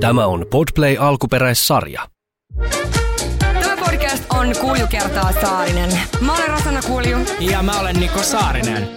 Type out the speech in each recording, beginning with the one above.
Tämä on Podplay alkuperäissarja. Tämä podcast on Kulju kertaa Saarinen. Mä olen Rosanna Kulju. Ja mä olen Niko Saarinen.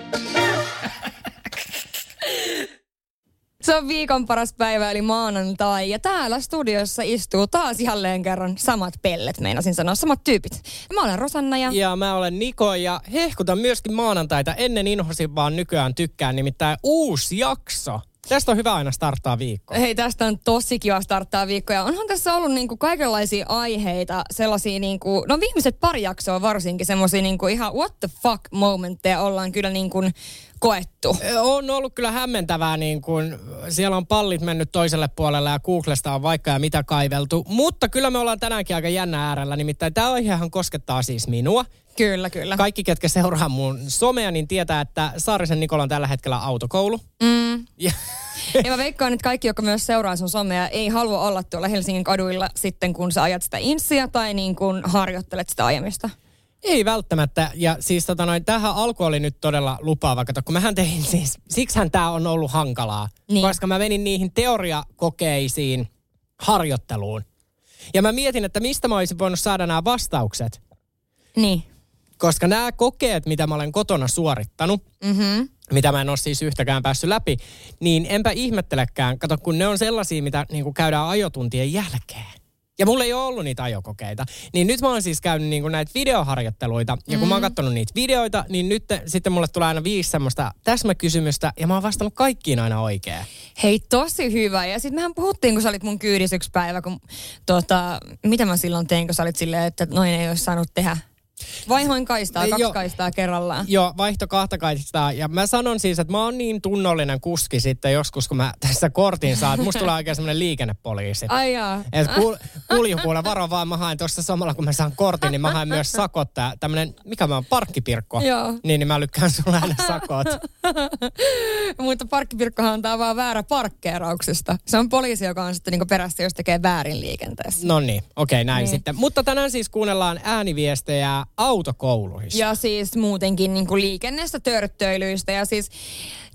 Se on viikon paras päivä eli maanantai ja täällä studiossa istuu taas jälleen kerran samat pellet, meinasin sanoa, samat tyypit. Mä olen Rosanna ja... Ja mä olen Niko ja hehkutan myöskin maanantaita. Ennen inhosin vaan nykyään tykkään, nimittäin uusi jakso. Tästä on hyvä aina starttaa viikko. Hei, tästä on tosi kiva starttaa viikkoja. Onhan tässä ollut niinku kaikenlaisia aiheita, sellaisia niinku, no viimeiset pari jaksoa varsinkin, semmoisia niinku ihan what the fuck momentteja ollaan kyllä niinku koettu. On ollut kyllä hämmentävää, niin kun siellä on pallit mennyt toiselle puolelle ja Googlesta on vaikka ja mitä kaiveltu. Mutta kyllä me ollaan tänäänkin aika jännä äärellä, nimittäin tämä aihehan koskettaa siis minua. Kyllä, kyllä. Kaikki, ketkä seuraa mun somea, niin tietää, että Saarisen Nikola on tällä hetkellä autokoulu. Mm. Ja, ja mä veikkaan, että kaikki, jotka myös seuraa sun somea, ei halua olla tuolla Helsingin kaduilla sitten, kun sä ajat sitä insia tai niin kun harjoittelet sitä ajamista. Ei välttämättä. Ja siis tota noin, tähän alku oli nyt todella lupaava. Kato, kun mähän tein siis, siksihän tämä on ollut hankalaa. Niin. Koska mä menin niihin teoriakokeisiin harjoitteluun. Ja mä mietin, että mistä mä olisin voinut saada nämä vastaukset. Niin. Koska nämä kokeet, mitä mä olen kotona suorittanut, Mm-hmm. mitä mä en ole siis yhtäkään päässyt läpi, niin enpä ihmettelekään. Kato, kun ne on sellaisia, mitä niin käydään ajotuntien jälkeen. Ja mulla ei ole ollut niitä ajokokeita. Niin nyt mä oon siis käynyt niin kuin näitä videoharjoitteluita. Ja kun mä oon katsonut niitä videoita, niin nyt sitten mulle tulee aina viisi semmoista täsmäkysymystä. Ja mä oon vastannut kaikkiin aina oikein. Hei, tosi hyvä. Ja sitten mehän puhuttiin, kun sä olit mun kyydissä yksi päivä, kun tota, mitä mä silloin tein, kun sä olit silleen, että noin ei olisi saanut tehdä. Vaihoin kaistaa, Ei, kaksi joo. kaistaa kerrallaan. Joo, vaihto kahta kaistaa. Ja mä sanon siis, että mä oon niin tunnollinen kuski sitten joskus, kun mä tässä kortin saan. Että musta tulee oikein semmoinen liikennepoliisi. Ai jaa. Et kul, kuljupuolella varo vaan, mä haen tuossa samalla kun mä saan kortin, niin mä haen myös sakot. Tää, tämmönen, mikä mä oon, parkkipirkko. Joo. Niin, niin mä lykkään sulle aina sakot. Mutta parkkipirkkohan tää vaan väärä parkkeerauksesta. Se on poliisi, joka on sitten niinku perässä, jos tekee väärin liikenteessä. No niin, okei näin Niin. sitten. Mutta tänään siis kuunnellaan ääniviestejä autokouluista. Ja siis muutenkin niin kuin liikennestä törttöilyistä. Ja siis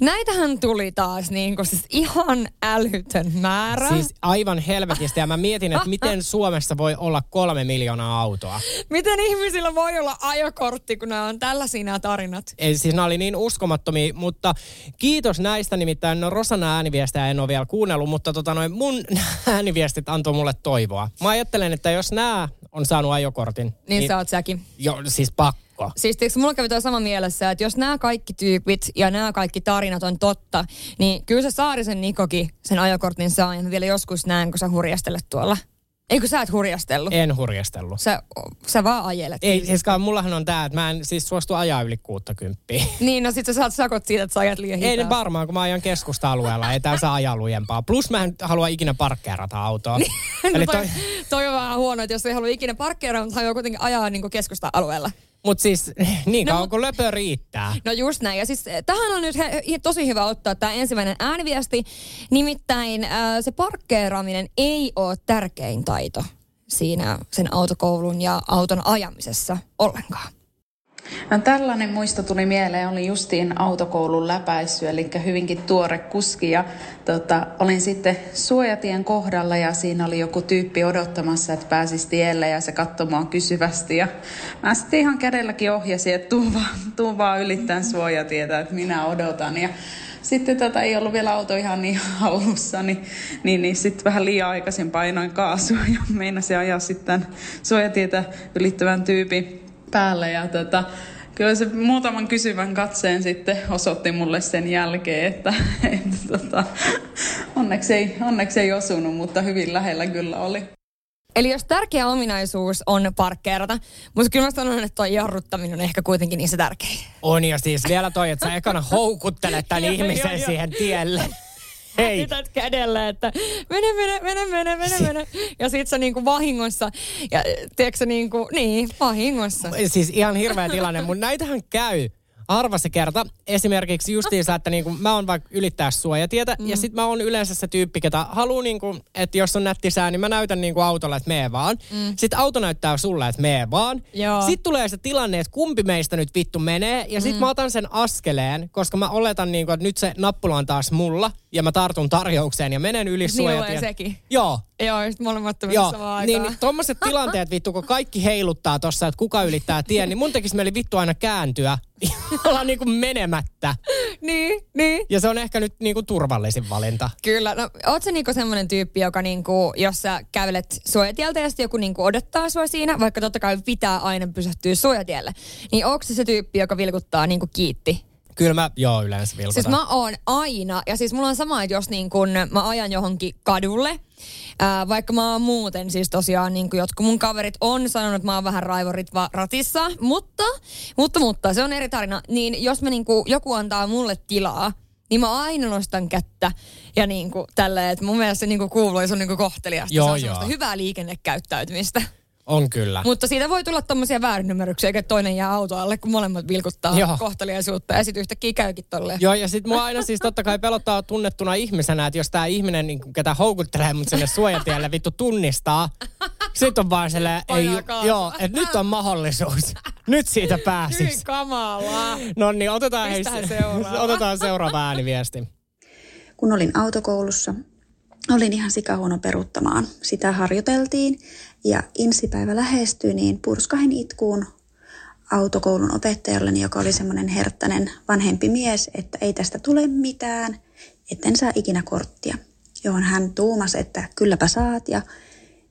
näitähän tuli taas niin kuin siis ihan älytön määrä. Siis aivan helvetistä. Ja mä mietin, että miten Suomessa voi olla kolme miljoonaa autoa. Miten ihmisillä voi olla ajokortti, kun nämä on tällaisia nämä tarinat? Ei, siis nämä oli niin uskomattomia, mutta kiitos näistä nimittäin. No Rosana ääniviestejä en ole vielä kuunnellut, mutta tota noin, mun ääniviestit antoi mulle toivoa. Mä ajattelen, että jos nämä on saanut ajokortin, Niin, niin sä oot säkin. jo, siis pakko. Siis tiiäks, mulla kävi toi sama mielessä, että jos nämä kaikki tyypit ja nämä kaikki tarinat on totta, niin kyllä se Saarisen Nikokin sen ajokortin saa ja mä vielä joskus näen, kun sä hurjastelet tuolla. Eikö sä et hurjastellut? En hurjastellut. Sä, sä vaan ajelet. Ei, siis mullahan on tää, että mä en siis suostu ajaa yli 60. Niin, no sit sä saat sakot siitä, että sä ajat liian Ei hitaasti. ne varmaan, kun mä ajan keskusta-alueella. Ei tää saa ajaa lujempaa. Plus mä en halua ikinä parkkeerata autoa. no toi, toi, on vähän huono, että jos ei halua ikinä parkkeerata, mutta haluaa kuitenkin ajaa niin keskusta-alueella. Mut siis niin No, kauan mut- kuin löpö riittää. No just näin. Ja siis eh, tähän on nyt he, tosi hyvä ottaa tämä ensimmäinen ääniviesti. Nimittäin äh, se parkkeeraaminen ei ole tärkein taito siinä sen autokoulun ja auton ajamisessa ollenkaan. No, tällainen muisto tuli mieleen, oli justiin autokoulun läpäissy, eli hyvinkin tuore kuski. Ja, tota, olin sitten suojatien kohdalla ja siinä oli joku tyyppi odottamassa, että pääsisi tielle ja se katsoi mua kysyvästi. Ja mä sitten ihan kädelläkin ohjasin, että tuu vaan, tuu vaan ylittämään suojatietä, että minä odotan. Ja sitten tota, ei ollut vielä auto ihan niin hallussa, niin, niin, niin sitten vähän liian aikaisin painoin kaasua ja meinasin ajaa sitten suojatietä ylittävän tyypin päälle. Ja tota, kyllä se muutaman kysyvän katseen sitten osoitti mulle sen jälkeen, että, että tota, onneksi, ei, onneksi ei osunut, mutta hyvin lähellä kyllä oli. Eli jos tärkeä ominaisuus on parkkeerata, mutta kyllä mä sanon, että toi jarruttaminen on ehkä kuitenkin niissä tärkein. On ja siis vielä toi, että sä ekana houkuttelet tämän ihmisen siihen tielle. Pität kädellä, että mene, mene, mene, mene, mene, mene. Ja sit sä niinku vahingossa, ja tiedätkö niinku, niin, vahingossa. siis ihan hirveä tilanne, mutta näitähän käy. Arva se kerta. Esimerkiksi justiinsa, että niinku, mä oon vaikka ylittää suojatietä mm. ja sit mä oon yleensä se tyyppi, ketä haluu, niinku, että jos on nätti sää, niin mä näytän niinku autolle, että mee vaan. Mm. Sitten auto näyttää sulle, että mee vaan. Joo. Sitten tulee se tilanne, että kumpi meistä nyt vittu menee ja sit mm. mä otan sen askeleen, koska mä oletan, niinku, että nyt se nappula on taas mulla ja mä tartun tarjoukseen ja menen yli Niin suojatien. sekin. Joo, Joo, just molemmat Joo, samaan niin, niin tommoset tilanteet vittu, kun kaikki heiluttaa tossa, että kuka ylittää tien, niin mun tekisi mieli vittu aina kääntyä olla niinku menemättä. niin, niin. Ja se on ehkä nyt niinku turvallisin valinta. Kyllä. No, oot sä niinku semmoinen tyyppi, joka niinku, jos sä kävelet suojatieltä ja sitten joku niinku odottaa sua siinä, vaikka totta kai pitää aina pysähtyä suojatielle, niin onko se se tyyppi, joka vilkuttaa niinku kiitti? Kyllä mä, joo, yleensä vilkutan. Siis mä oon aina, ja siis mulla on sama, että jos niin kun mä ajan johonkin kadulle, ää, vaikka mä oon muuten siis tosiaan niin kuin jotkut mun kaverit on sanonut, että mä oon vähän raivorit va- ratissa, mutta, mutta, mutta se on eri tarina. Niin jos mä niin kuin, joku antaa mulle tilaa, niin mä aina nostan kättä ja niin kuin tälleen, että mun mielestä se niin kuin kuuluu ja se on niin kuin kohteliasta. Joo, se on joo. hyvää liikennekäyttäytymistä. On kyllä. Mutta siitä voi tulla tommosia väärinymmärryksiä, eikä toinen jää auto alle, kun molemmat vilkuttaa Joo. kohteliaisuutta ja sitten yhtäkkiä käykin tolleen. Joo, ja sit mua aina siis totta kai pelottaa tunnettuna ihmisenä, että jos tää ihminen, niin ketä houkuttelee mut sinne suojatielle, vittu tunnistaa, sit on vaan silleen, ei, joo, että nyt on mahdollisuus. Nyt siitä pääsis. kamalaa. No niin, otetaan, hei, seuraava? otetaan seuraava ääniviesti. kun olin autokoulussa, olin ihan sikahuono peruuttamaan. Sitä harjoiteltiin ja insipäivä lähestyi, niin purskahin itkuun autokoulun opettajalleni, joka oli semmoinen herttäinen vanhempi mies, että ei tästä tule mitään, etten saa ikinä korttia. Johon hän tuumasi, että kylläpä saat ja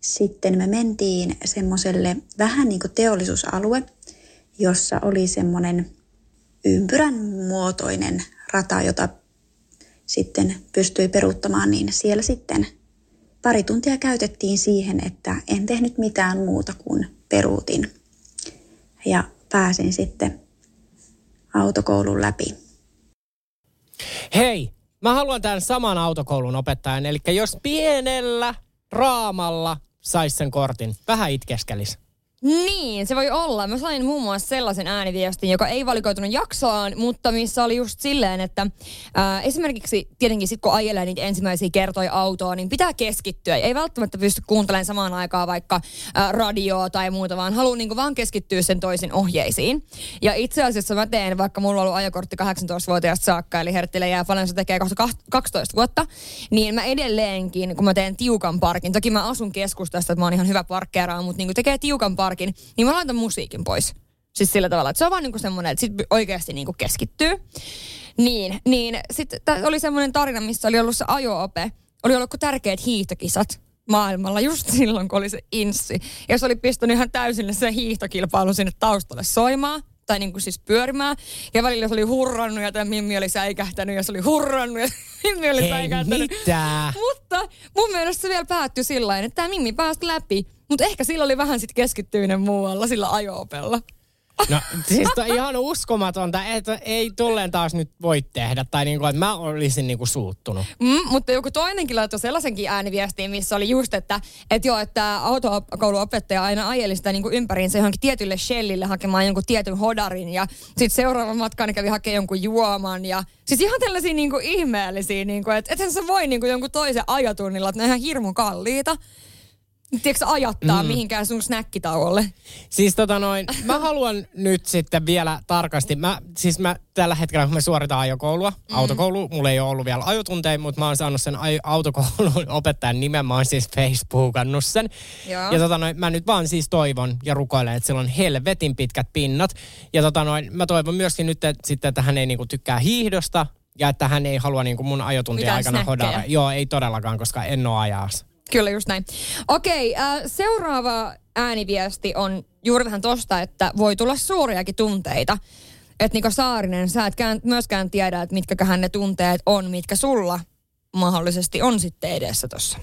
sitten me mentiin semmoiselle vähän niin kuin teollisuusalue, jossa oli semmoinen ympyrän muotoinen rata, jota sitten pystyi peruuttamaan, niin siellä sitten pari tuntia käytettiin siihen, että en tehnyt mitään muuta kuin peruutin. Ja pääsin sitten autokoulun läpi. Hei, mä haluan tämän saman autokoulun opettajan, eli jos pienellä raamalla sais sen kortin, vähän itkeskelis. Niin, se voi olla. Mä sain muun muassa sellaisen ääniviestin, joka ei valikoitunut jaksoaan, mutta missä oli just silleen, että ää, esimerkiksi tietenkin sit kun ajelee niitä ensimmäisiä kertoja autoa, niin pitää keskittyä. Ei välttämättä pysty kuuntelemaan samaan aikaan vaikka ää, radioa tai muuta, vaan haluan niinku vaan keskittyä sen toisin ohjeisiin. Ja itse asiassa mä teen, vaikka mulla on ollut ajokortti 18-vuotiaasta saakka, eli Herttille jää paljon, se tekee kohta kah- 12 vuotta, niin mä edelleenkin, kun mä teen tiukan parkin, toki mä asun keskustassa, että mä oon ihan hyvä parkkeeraa, mutta niin tekee tiukan parkin, niin mä laitan musiikin pois. Siis sillä tavalla, että se on vaan niinku semmoinen, että sit oikeasti niinku keskittyy. Niin, niin sitten oli semmoinen tarina, missä oli ollut se ajo-ope. Oli ollut kuin tärkeät hiihtokisat maailmalla just silloin, kun oli se inssi. Ja se oli pistänyt ihan täysille se hiihtokilpailu sinne taustalle soimaan tai niin kuin siis pyörimään. Ja välillä se oli hurrannut ja tämä Mimmi oli säikähtänyt ja se oli hurrannut ja Mimmi oli Hei, säikähtänyt. mitä? Mutta mun mielestä se vielä päättyi sillä tavalla, että tämä Mimmi pääsi läpi. Mutta ehkä sillä oli vähän sitten keskittyminen muualla sillä ajo-opella. No siis to, ihan uskomatonta, että ei tolleen taas nyt voi tehdä. Tai niinku, että mä olisin niinku suuttunut. Mm, mutta joku toinenkin laittoi sellaisenkin ääniviestiin, missä oli just, että et joo, että autokouluopettaja aina ajeli sitä niinku ympäriinsä johonkin tietylle shellille hakemaan jonkun tietyn hodarin ja sitten seuraavan matkaan kävi hakemaan jonkun juoman ja siis ihan tällaisia niinku ihmeellisiä, niinku, että ethän sä voi niinku jonkun toisen ajatunnilla, että ne on ihan hirmu kalliita. Tiedätkö ajattaa mm. mihinkään sun snäkkitauolle? Siis tota noin, mä haluan nyt sitten vielä tarkasti, mä, siis mä tällä hetkellä kun me suoritaan ajokoulua, mm. autokoulu, mulla ei ole ollut vielä ajotunteja, mutta mä oon saanut sen aj- autokoulun opettajan nimen, mä oon siis Facebookannut sen. Joo. Ja tota noin, mä nyt vaan siis toivon ja rukoilen, että sillä on helvetin pitkät pinnat. Ja tota noin, mä toivon myöskin nyt, että, sitten, että hän ei niinku tykkää hiihdosta ja että hän ei halua niinku mun ajotuntien Mitään aikana snäkkejä. hodara. Joo, ei todellakaan, koska en oo ajaa. Kyllä, just näin. Okei, äh, seuraava ääniviesti on juuri vähän tosta, että voi tulla suuriakin tunteita. Että Niko Saarinen, sä et kään, myöskään tiedä, että mitkäköhän ne tunteet on, mitkä sulla mahdollisesti on sitten edessä tossa.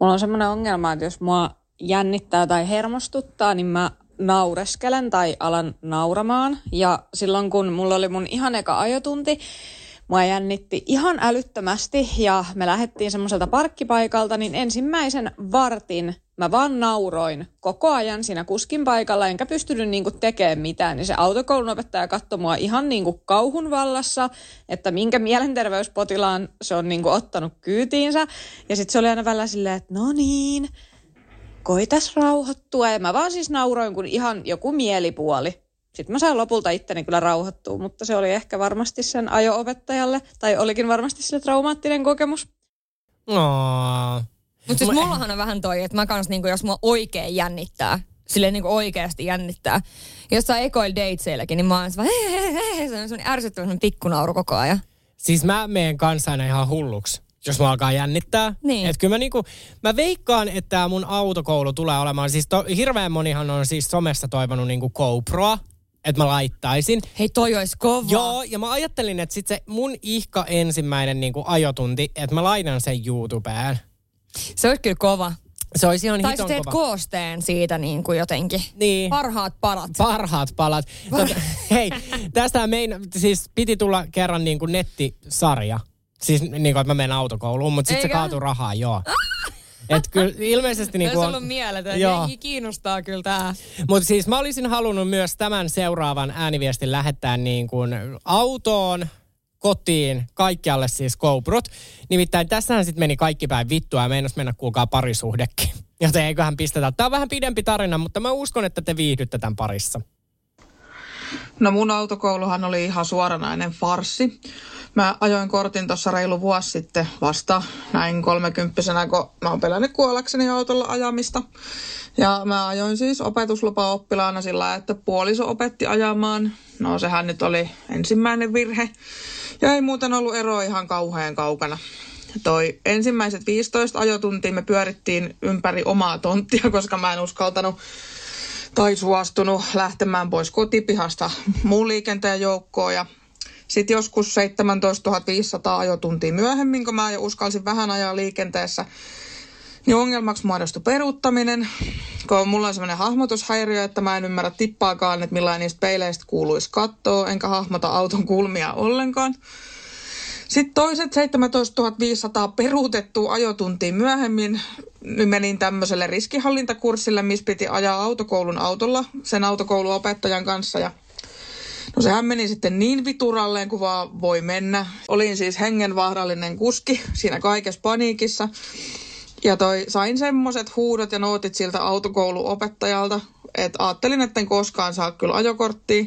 Mulla on semmoinen ongelma, että jos mua jännittää tai hermostuttaa, niin mä naureskelen tai alan nauramaan. Ja silloin kun mulla oli mun ihan eka ajotunti, mua jännitti ihan älyttömästi ja me lähdettiin semmoiselta parkkipaikalta, niin ensimmäisen vartin mä vaan nauroin koko ajan siinä kuskin paikalla, enkä pystynyt niinku tekemään mitään. Niin se autokoulun opettaja katsoi mua ihan niinku kauhun vallassa, että minkä mielenterveyspotilaan se on niinku ottanut kyytiinsä. Ja sitten se oli aina välillä silleen, että no niin, koitas rauhoittua. Ja mä vaan siis nauroin kuin ihan joku mielipuoli. Sitten mä sain lopulta itteni kyllä rauhoittua, mutta se oli ehkä varmasti sen ajo-opettajalle, tai olikin varmasti sille traumaattinen kokemus. Oh. Mutta siis mullahan on vähän toi, että mä kans niinku, jos mua oikein jännittää, silleen niinku oikeasti jännittää. Jossain ekoil dateseilläkin, niin mä oon vaan, he, he, he, se on semmonen ärsyttävä pikkunauru koko ajan. Siis mä meen kanssa aina ihan hulluksi, jos mä alkaa jännittää. Niin. Et kyllä mä, niinku, mä veikkaan, että mun autokoulu tulee olemaan, siis to, hirveän monihan on siis somessa toivonut niinku GoProa, että mä laittaisin. Hei toi ois kova. Joo, ja mä ajattelin, että sit se mun ihka ensimmäinen niinku ajotunti, että mä laitan sen YouTubeen. Se olisi kyllä kova. Se olisi ihan Tai hiton teet kova. koosteen siitä niin kuin jotenkin. Niin. Parhaat palat. Parhaat palat. Tota, hei, tästä mein, siis piti tulla kerran niin kuin nettisarja. Siis niin kuin, että mä menen autokouluun, mutta sitten se Eikä? kaatui rahaa, joo. Et kyllä ilmeisesti niin kuin on, ollut mieletön. Joo. Jengi kiinnostaa kyllä tää. Mutta siis mä olisin halunnut myös tämän seuraavan ääniviestin lähettää niin kuin autoon, kotiin, kaikkialle siis GoProt. Nimittäin tässähän sitten meni kaikki päin vittua ja meinas mennä kuulkaa parisuhdekin. Joten eiköhän pistetä. Tämä on vähän pidempi tarina, mutta mä uskon, että te viihdytte tämän parissa. No mun autokouluhan oli ihan suoranainen farsi. Mä ajoin kortin tuossa reilu vuosi sitten vasta näin kolmekymppisenä, kun mä oon pelännyt kuollakseni autolla ajamista. Ja mä ajoin siis opetuslupa-oppilaana sillä lailla, että puoliso opetti ajamaan. No sehän nyt oli ensimmäinen virhe. Ja ei muuten ollut ero ihan kauhean kaukana. Toi ensimmäiset 15 ajotuntia me pyörittiin ympäri omaa tonttia, koska mä en uskaltanut tai suostunut lähtemään pois kotipihasta muun liikenteen joukkoon. Ja sitten joskus 17 500 ajotuntia myöhemmin, kun mä jo uskalsin vähän ajaa liikenteessä, niin ongelmaksi muodostui peruuttaminen, kun mulla on semmoinen hahmotushäiriö, että mä en ymmärrä tippaakaan, että millainen niistä peileistä kuuluisi katsoa, enkä hahmota auton kulmia ollenkaan. Sitten toiset 17 500 peruutettua ajotuntia myöhemmin niin menin tämmöiselle riskihallintakurssille, missä piti ajaa autokoulun autolla sen autokouluopettajan kanssa. Ja no sehän meni sitten niin vituralleen kuin vaan voi mennä. Olin siis hengenvaarallinen kuski siinä kaikessa paniikissa. Ja toi, sain semmoiset huudot ja nootit siltä autokouluopettajalta, että ajattelin, että en koskaan saa kyllä ajokorttia.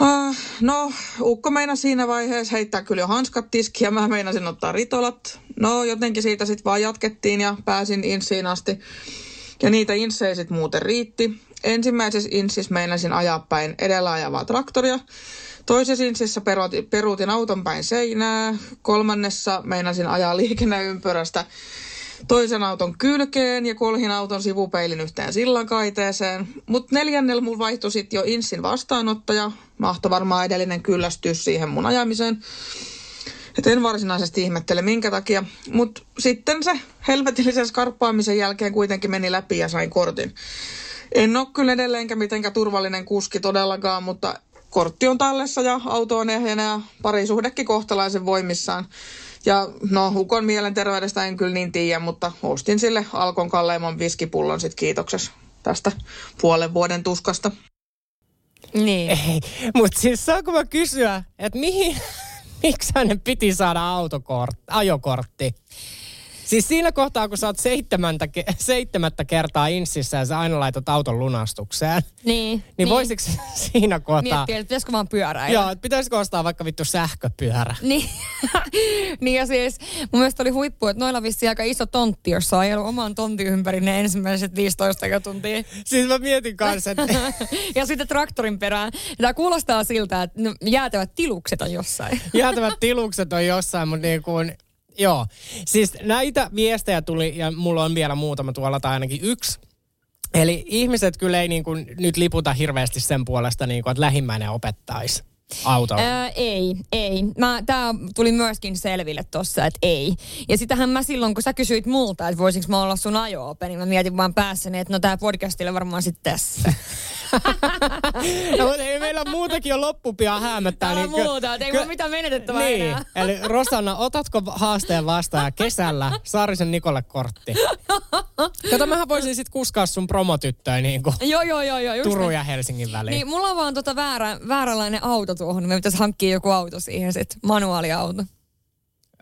Ah, No, Ukko meinasi siinä vaiheessa heittää kyllä jo hanskat tiskiin ja mä meinasin ottaa ritolat. No, jotenkin siitä sitten vaan jatkettiin ja pääsin insiin asti. Ja niitä insejä sitten muuten riitti. Ensimmäisessä insissä meinasin ajaa päin edellä ajavaa traktoria. Toisessa insissä peruutin, peruutin auton päin seinää. Kolmannessa meinasin ajaa liikenneympyrästä toisen auton kylkeen ja kolhin auton sivupeilin yhteen sillankaiteeseen. Mutta neljännellä mulla vaihtui sitten jo Insin vastaanottaja. Mahto varmaan edellinen kyllästyä siihen mun ajamiseen. Et en varsinaisesti ihmettele minkä takia. Mutta sitten se helvetillisen skarppaamisen jälkeen kuitenkin meni läpi ja sain kortin. En ole kyllä edelleenkä mitenkään turvallinen kuski todellakaan, mutta kortti on tallessa ja auto on ehjänä ja parisuhdekin kohtalaisen voimissaan. Ja no, Ukon mielenterveydestä en kyllä niin tiedä, mutta ostin sille Alkon kalleimman viskipullon sit kiitoksessa tästä puolen vuoden tuskasta. Niin. Mutta siis saanko mä kysyä, että mihin, miksi hänen piti saada autokort, ajokortti? Siis siinä kohtaa, kun sä oot seitsemäntä, ke- seitsemättä kertaa insissä ja sä aina laitat auton lunastukseen, Niin. niin, voisiko siinä kohtaa... Miettiä, että pitäisikö vaan pyöräillä. Joo, että pitäisikö ostaa vaikka vittu sähköpyörä? Niin. niin ja siis mun mielestä oli huippu, että noilla vissiin aika iso tontti, jossa on ajellut oman tontin ympäri ne ensimmäiset 15 tuntia. Siis mä mietin kanssa, että ja sitten traktorin perään. Tämä kuulostaa siltä, että no, jäätävät tilukset on jossain. jäätävät tilukset on jossain, mutta niin kuin, joo. Siis näitä viestejä tuli, ja mulla on vielä muutama tuolla, tai ainakin yksi. Eli ihmiset kyllä ei niin kuin nyt liputa hirveästi sen puolesta, niin kuin, että lähimmäinen opettaisi autoa. Ää, ei, ei. Mä, tää tuli myöskin selville tossa, että ei. Ja sitähän mä silloin, kun sä kysyit multa, että voisinko mä olla sun ajo niin mä mietin vaan päässäni, että no tää podcastille varmaan sitten tässä. no, mutta ei meillä muutakin jo loppu pian häämöttää. Täällä ky- muuta, että ei ky- mitään menetettävää Niin, enää. eli Rosanna, otatko haasteen vastaan kesällä Saarisen Nikolle kortti? Kato, mähän voisin sitten kuskaa sun promotyttöä niin kuin Joo, joo, joo, joo. Turun näin. ja Helsingin väliin. Niin, mulla on vaan tota väärä, vääränlainen auto tuohon. Me pitäisi hankkia joku auto siihen sit. Manuaaliauto.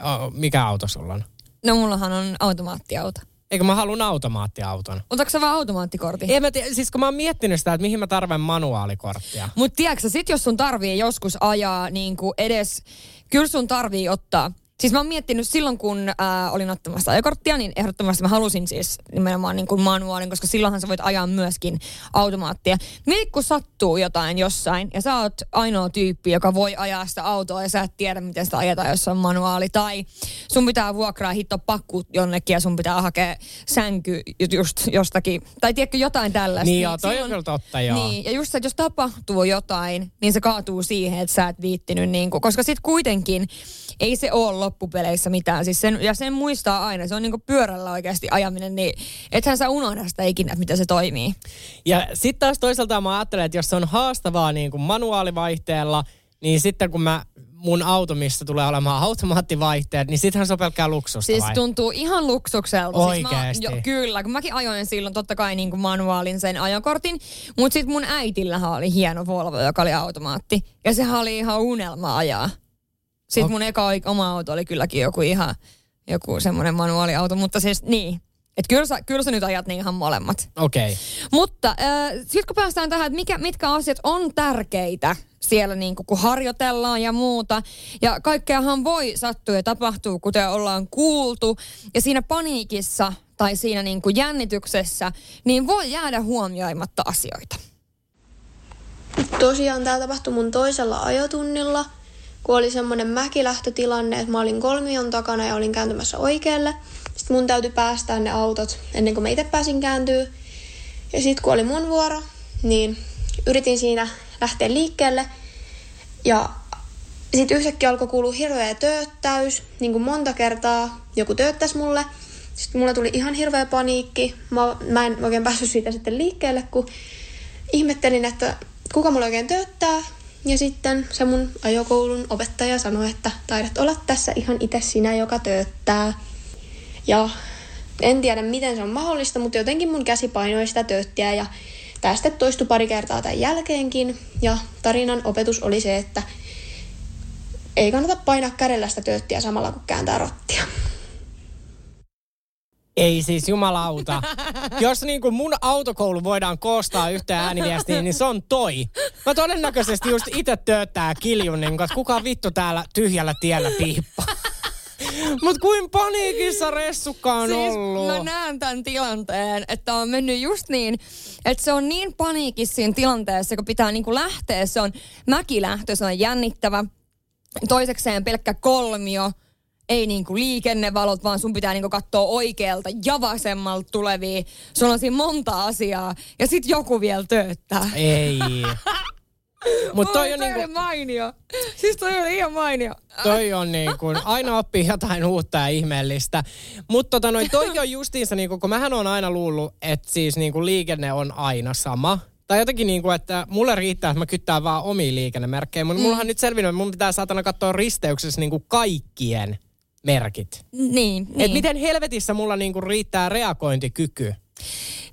Oh, mikä auto sulla on? No mullahan on automaattiauto. Eikö mä haluan automaattiauton? Otatko sä vaan automaattikortin? En mä tiedä, siis kun mä oon miettinyt sitä, että mihin mä tarvitsen manuaalikorttia. Mutta tiedätkö sit jos sun tarvii joskus ajaa niin kuin edes, kyllä sun tarvii ottaa Siis mä oon miettinyt silloin, kun ää, olin ottamassa ajokorttia, niin ehdottomasti mä halusin siis nimenomaan niin kuin manuaalin, koska silloinhan sä voit ajaa myöskin automaattia. Mieti, kun sattuu jotain jossain ja sä oot ainoa tyyppi, joka voi ajaa sitä autoa ja sä et tiedä, miten sitä ajetaan, jos on manuaali. Tai sun pitää vuokraa hitto pakku jonnekin ja sun pitää hakea sänky just jostakin. Tai tiedätkö jotain tällaista. Niin joo, toi on kyllä totta, joo. Niin, ja just se, että jos tapahtuu jotain, niin se kaatuu siihen, että sä et viittinyt, niin kuin, koska sit kuitenkin ei se ole loppupeleissä mitään. Siis sen, ja sen muistaa aina, se on niinku pyörällä oikeasti ajaminen, niin ethän sä unohda sitä ikinä, että miten se toimii. Ja sitten taas toisaalta mä ajattelen, että jos se on haastavaa niin kuin manuaalivaihteella, niin sitten kun mä mun auto, missä tulee olemaan automaattivaihteet, niin sittenhän se on pelkkää luksusta Siis vai? tuntuu ihan luksukselta. Oikeesti? Siis mä, jo, kyllä, kun mäkin ajoin silloin totta kai niin kuin manuaalin sen ajokortin, mutta sitten mun äitillähän oli hieno Volvo, joka oli automaatti. Ja sehän oli ihan unelma ajaa. Sitten mun eka oma auto oli kylläkin joku ihan joku semmoinen manuaaliauto, mutta siis niin. Että kyllä sä, kyllä sä nyt ajat niin ihan molemmat. Okei. Okay. Mutta äh, sitten kun päästään tähän, että mikä, mitkä asiat on tärkeitä siellä niin kuin, kun harjoitellaan ja muuta. Ja kaikkeahan voi sattua ja tapahtuu, kuten ollaan kuultu. Ja siinä paniikissa tai siinä niin kuin jännityksessä, niin voi jäädä huomioimatta asioita. Tosiaan tämä tapahtui mun toisella ajotunnilla, kun oli semmoinen mäkilähtötilanne, että mä olin kolmion takana ja olin kääntymässä oikealle. Sitten mun täytyy päästää ne autot ennen kuin mä itse pääsin kääntyä. Ja sitten kun oli mun vuoro, niin yritin siinä lähteä liikkeelle. Ja sitten yhtäkkiä alkoi kuulua hirveä tööttäys, niin kuin monta kertaa joku tööttäisi mulle. Sitten mulla tuli ihan hirveä paniikki. Mä, mä en oikein päässyt siitä sitten liikkeelle, kun ihmettelin, että kuka mulla oikein tööttää. Ja sitten se mun ajokoulun opettaja sanoi, että taidat olla tässä ihan itse sinä, joka tööttää. Ja en tiedä, miten se on mahdollista, mutta jotenkin mun käsi painoi sitä tööttiä ja tämä sitten toistui pari kertaa tämän jälkeenkin. Ja tarinan opetus oli se, että ei kannata painaa kädellä sitä tööttiä samalla kun kääntää rottia. Ei siis jumalauta. Jos niin kuin mun autokoulu voidaan koostaa yhteen ääniviestiin, niin se on toi. Mä todennäköisesti just itse tööttää kiljun, niin kuin, että kuka vittu täällä tyhjällä tiellä piippaa. Mut kuin paniikissa ressukka on siis ollut. mä näen tämän tilanteen, että on mennyt just niin, että se on niin paniikissa siinä tilanteessa, kun pitää niinku lähteä. Se on mäkilähtö, se on jännittävä. Toisekseen pelkkä kolmio, ei niinku liikennevalot, vaan sun pitää niinku katsoa oikealta ja vasemmalta tulevia. Sulla on siinä monta asiaa ja sit joku vielä tööttää. Ei. Mut toi Oi, on niinku, mainio. Siis toi oli ihan mainio. toi on niin kuin, aina oppii jotain uutta ja ihmeellistä. Mutta tota noin, toi on justiinsa, niin kuin, kun mähän on aina luullut, että siis niin kuin liikenne on aina sama. Tai jotenkin niin kuin, että mulle riittää, että mä kyttään vaan omia liikennemerkkejä. Mutta mm. mullahan nyt selvinnyt, että mun pitää saatana katsoa risteyksessä niin kuin kaikkien merkit. Niin, Niin. niin. Et miten helvetissä mulla niin kuin riittää reagointikyky.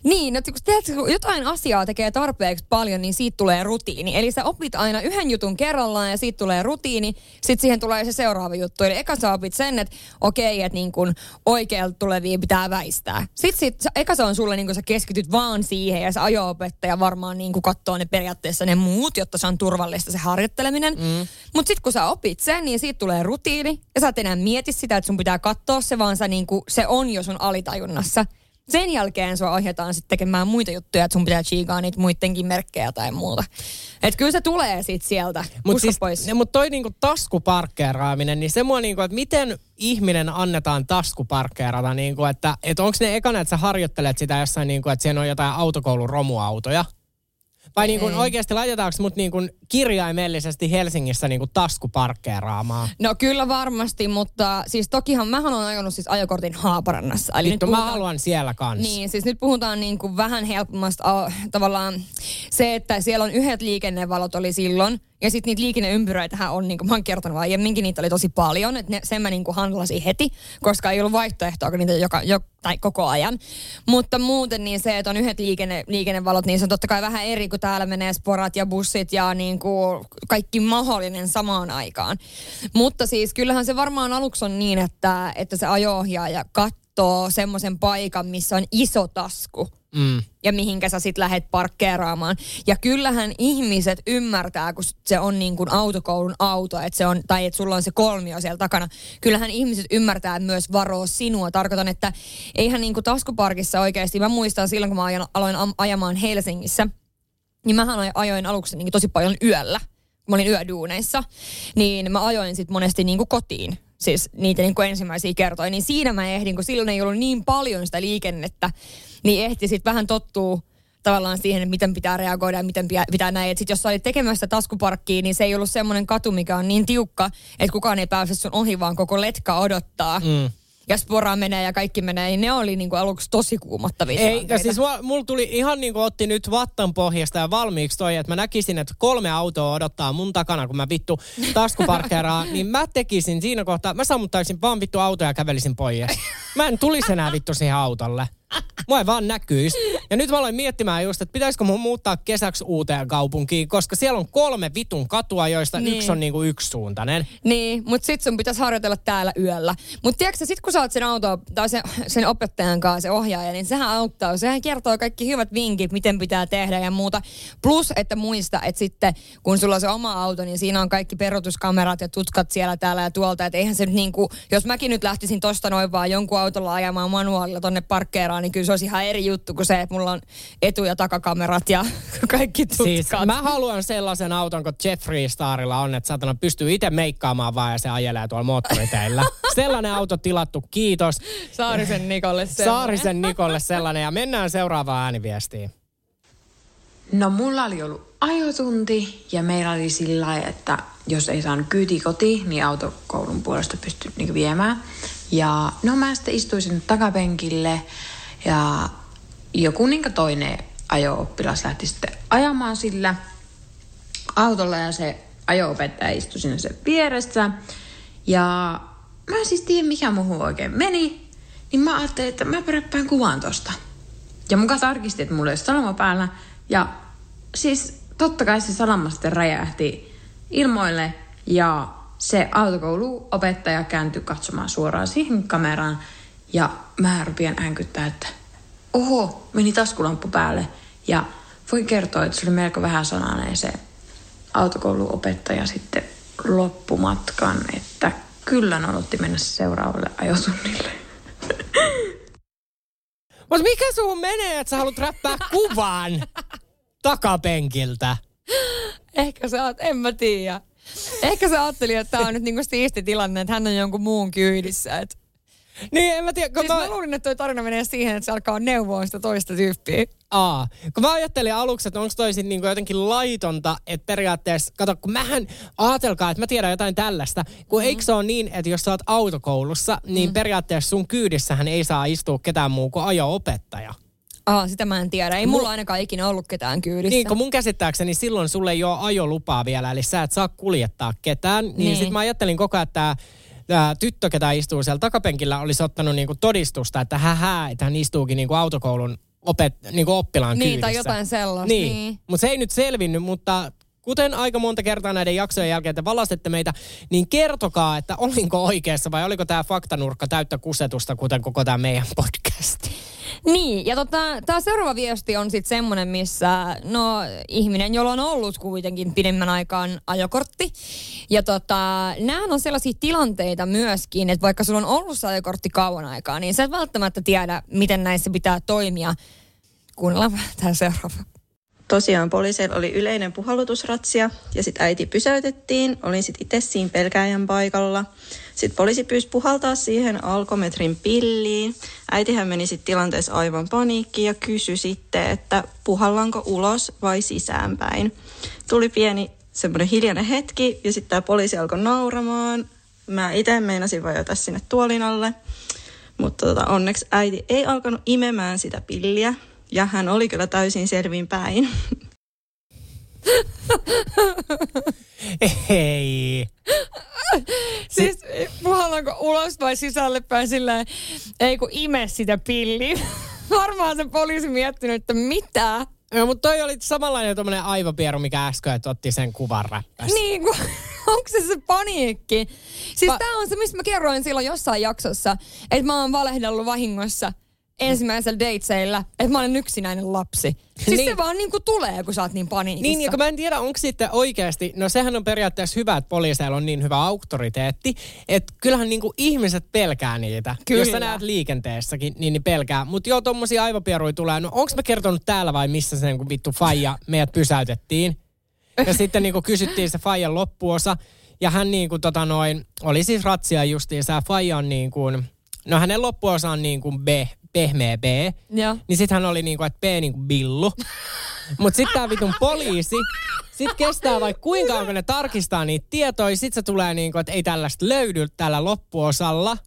Niin, no, kun tiedätkö, kun jotain asiaa tekee tarpeeksi paljon, niin siitä tulee rutiini. Eli sä opit aina yhden jutun kerrallaan ja siitä tulee rutiini, sitten siihen tulee se seuraava juttu. Eli eka sä opit sen, että okei, että niin kun oikealta tulevia pitää väistää. Sitten sit, eka se on sulle, niin kun sä keskityt vaan siihen ja se ajo-opettaja varmaan niin katsoo ne periaatteessa ne muut, jotta se on turvallista se harjoitteleminen. Mm. Mutta sitten kun sä opit sen, niin siitä tulee rutiini ja sä et enää mieti sitä, että sun pitää katsoa se, vaan sä niin se on jo sun alitajunnassa. Sen jälkeen sua ohjataan sitten tekemään muita juttuja, että sun pitää chiikaa niitä muidenkin merkkejä tai muuta. Et kyllä se tulee sit sieltä. Mutta siis, pois. ne, mut toi niinku taskuparkkeeraaminen, niin se mua niinku, että miten ihminen annetaan taskuparkkeerata, niinku, että et onko ne ekana, että sä harjoittelet sitä jossain, niinku, että siellä on jotain autokoulun romuautoja? Vai niinku, oikeasti laitetaanko mut niinku kirjaimellisesti Helsingissä niinku taskuparkkeeraamaan? No kyllä varmasti, mutta siis tokihan mähän olen ajanut siis ajokortin Haaparannassa. Eli Vittu, nyt mä puhutaan- haluan siellä kanssa. Niin, siis nyt puhutaan niin kuin vähän helpommasta tavallaan se, että siellä on yhdet liikennevalot oli silloin, ja sitten niitä liikenneympyröitähän on, niin kuin mä oon kertonut aiemminkin, niitä oli tosi paljon, että ne, sen mä niin kuin handlasin heti, koska ei ollut vaihtoehtoa, kun niitä joka, jo, tai koko ajan. Mutta muuten niin se, että on yhdet liikenne, liikennevalot, niin se on totta kai vähän eri, kun täällä menee sporat ja bussit ja niin kuin kaikki mahdollinen samaan aikaan. Mutta siis kyllähän se varmaan aluksi on niin, että, että se ajo-ohjaaja katsoo, semmoisen paikan, missä on iso tasku. Mm. Ja mihinkä sä sit lähet parkkeeraamaan. Ja kyllähän ihmiset ymmärtää, kun se on niin kuin autokoulun auto, että se on, tai että sulla on se kolmio siellä takana. Kyllähän ihmiset ymmärtää myös varoa sinua. Tarkoitan, että eihän niin kuin taskuparkissa oikeasti, mä muistan silloin, kun mä aloin am- ajamaan Helsingissä, niin mähän ajoin aluksi niin tosi paljon yöllä kun mä olin yöduuneissa, niin mä ajoin sitten monesti niin kuin kotiin. Siis niitä niin kuin ensimmäisiä kertoja. Niin siinä mä ehdin, kun silloin ei ollut niin paljon sitä liikennettä, niin ehti sitten vähän tottuu tavallaan siihen, että miten pitää reagoida ja miten pitää näin. Että jos sä olit tekemässä taskuparkkiin, niin se ei ollut semmoinen katu, mikä on niin tiukka, että kukaan ei pääse sun ohi, vaan koko letka odottaa. Mm ja spora menee ja kaikki menee, niin ne oli niinku aluksi tosi kuumottavia Eikä siis mulla tuli ihan niin kuin otti nyt vattan pohjasta ja valmiiksi toi, että mä näkisin, että kolme autoa odottaa mun takana, kun mä vittu taskuparkkeeraan, niin mä tekisin siinä kohtaa, mä sammuttaisin vaan vittu autoja ja kävelisin pois. Mä en tulisi enää vittu siihen autolle. Mua ei vaan näkyisi. Ja nyt mä aloin miettimään just, että pitäisikö mun muuttaa kesäksi uuteen kaupunkiin, koska siellä on kolme vitun katua, joista niin. yksi on niinku yksisuuntainen. Niin, mutta sit sun pitäisi harjoitella täällä yöllä. Mutta tiedätkö sit kun sä oot sen auto, tai sen, sen opettajan kanssa, se ohjaaja, niin sehän auttaa. Sehän kertoo kaikki hyvät vinkit, miten pitää tehdä ja muuta. Plus, että muista, että sitten kun sulla on se oma auto, niin siinä on kaikki perutuskamerat ja tutkat siellä täällä ja tuolta. Että eihän se nyt niinku, jos mäkin nyt lähtisin tosta noin vaan jonkun autolla ajamaan manuaalilla tonne parkkeeraan, niin kyllä se olisi ihan eri juttu kuin se, että mulla on etu- ja takakamerat ja kaikki tutkat. Siis mä haluan sellaisen auton kuin Jeffrey Starilla on, että satana pystyy itse meikkaamaan vaan ja se ajelee tuolla moottoriteillä. sellainen auto tilattu, kiitos. Saarisen Nikolle sellainen. Saarisen Nikolle sellainen ja mennään seuraavaan ääniviestiin. No mulla oli ollut ajotunti ja meillä oli sillä lailla, että jos ei saanut kyyti kotiin, niin autokoulun puolesta pystyi niin viemään. Ja no mä sitten istuisin takapenkille ja joku niin toinen ajo-oppilas lähti sitten ajamaan sillä autolla ja se ajo-opettaja istui sinne sen vieressä. Ja mä en siis tiedä mikä muuhun oikein meni, niin mä ajattelin, että mä pärppään kuvan tosta. Ja muka tarkisti, että mulla ei salama päällä. Ja siis totta kai se salama sitten räjähti ilmoille ja se autokouluopettaja kääntyi katsomaan suoraan siihen kameraan ja mä rupean äänkyttää, että oho, meni taskulamppu päälle. Ja voin kertoa, että se oli melko vähän sananen se autokouluopettaja sitten loppumatkan, että kyllä odotti mennä seuraavalle ajotunnille. Mutta mikä suhun menee, että sä haluat räppää kuvan takapenkiltä? Ehkä sä oot, en mä tiedä. Ehkä sä ajattelin, että tää on nyt niinku siisti tilanne, että hän on jonkun muun kyydissä. Että niin, en mä tiedä. Kun siis mä... mä luulin, että toi tarina menee siihen, että se alkaa neuvoa sitä toista tyyppiä. Aa, kun mä ajattelin aluksi, että onko toi sit niinku jotenkin laitonta, että periaatteessa, kato, kun mähän, ajatelkaa, että mä tiedän jotain tällaista, kun mm. eikö se ole niin, että jos sä oot autokoulussa, niin mm. periaatteessa sun kyydissähän ei saa istua ketään muu kuin ajo-opettaja. Aa, sitä mä en tiedä. Ei mulla ainakaan ikinä ollut ketään kyydissä. Niin, kun mun käsittääkseni silloin sulle ei ole ajolupaa vielä, eli sä et saa kuljettaa ketään. Niin, niin. sit mä ajattelin koko ajan, että tämä tyttö, ketä istuu siellä takapenkillä, olisi ottanut niinku todistusta, että hähä, että hän istuukin niinku autokoulun opet, niinku oppilaan Niin, kyydissä. tai jotain sellaista. Niin, niin. mutta se ei nyt selvinnyt, mutta kuten aika monta kertaa näiden jaksojen jälkeen te valastette meitä, niin kertokaa, että olinko oikeassa vai oliko tämä faktanurkka täyttä kusetusta, kuten koko tämä meidän podcast. Niin, ja tota, tämä seuraava viesti on sitten semmoinen, missä no ihminen, jolla on ollut kuitenkin pidemmän aikaan ajokortti. Ja tota, nämä on sellaisia tilanteita myöskin, että vaikka sulla on ollut se ajokortti kauan aikaa, niin sä et välttämättä tiedä, miten näissä pitää toimia. Kuunnellaan tämä seuraava. Tosiaan poliiseilla oli yleinen puhallutusratsia ja sitten äiti pysäytettiin. Olin sitten itse siinä pelkääjän paikalla. Sitten poliisi pyysi puhaltaa siihen alkometrin pilliin. Äitihän meni sitten tilanteessa aivan paniikkiin ja kysyi sitten, että puhallanko ulos vai sisäänpäin. Tuli pieni semmoinen hiljainen hetki ja sitten tämä poliisi alkoi nauramaan. Mä itse meinasin vajota sinne tuolin alle. Mutta tota, onneksi äiti ei alkanut imemään sitä pilliä ja hän oli kyllä täysin selvin päin. Ei. siis puhallaanko ulos vai sisälle päin sillä ei kun ime sitä pilliä. Varmaan se poliisi miettinyt, että mitä? Joo, mutta toi oli samanlainen tuommoinen aivopieru, mikä äsken, että otti sen kuvan räppäs. Niin kuin onko se se paniikki? Siis pa- tää on se, mistä mä kerroin silloin jossain jaksossa, että mä oon valehdellut vahingossa ensimmäisellä dateseillä, että mä olen yksinäinen lapsi. Siis niin. se vaan niinku tulee, kun sä oot niin paniikissa. Niin, ja kun mä en tiedä, onko sitten oikeasti, no sehän on periaatteessa hyvä, että poliiseilla on niin hyvä auktoriteetti, että kyllähän niinku ihmiset pelkää niitä. Kyllä. Jos sä näet liikenteessäkin, niin, niin pelkää. Mutta joo, tommosia aivopieruja tulee. No onko mä kertonut täällä vai missä se niinku vittu faija meidät pysäytettiin? Ja sitten niinku kysyttiin se faijan loppuosa. Ja hän niinku tota noin, oli siis ratsia justiin, se faija on niin kuin, no hänen loppuosa on niin kuin B, pehmeä B. Joo. Niin sit hän oli niinku, että P niinku billu. Mut sit tää vitun poliisi, sit kestää vaikka kuinka kauan, kun ne tarkistaa niitä tietoja, sit se tulee niinku, että ei tällaista löydy tällä loppuosalla.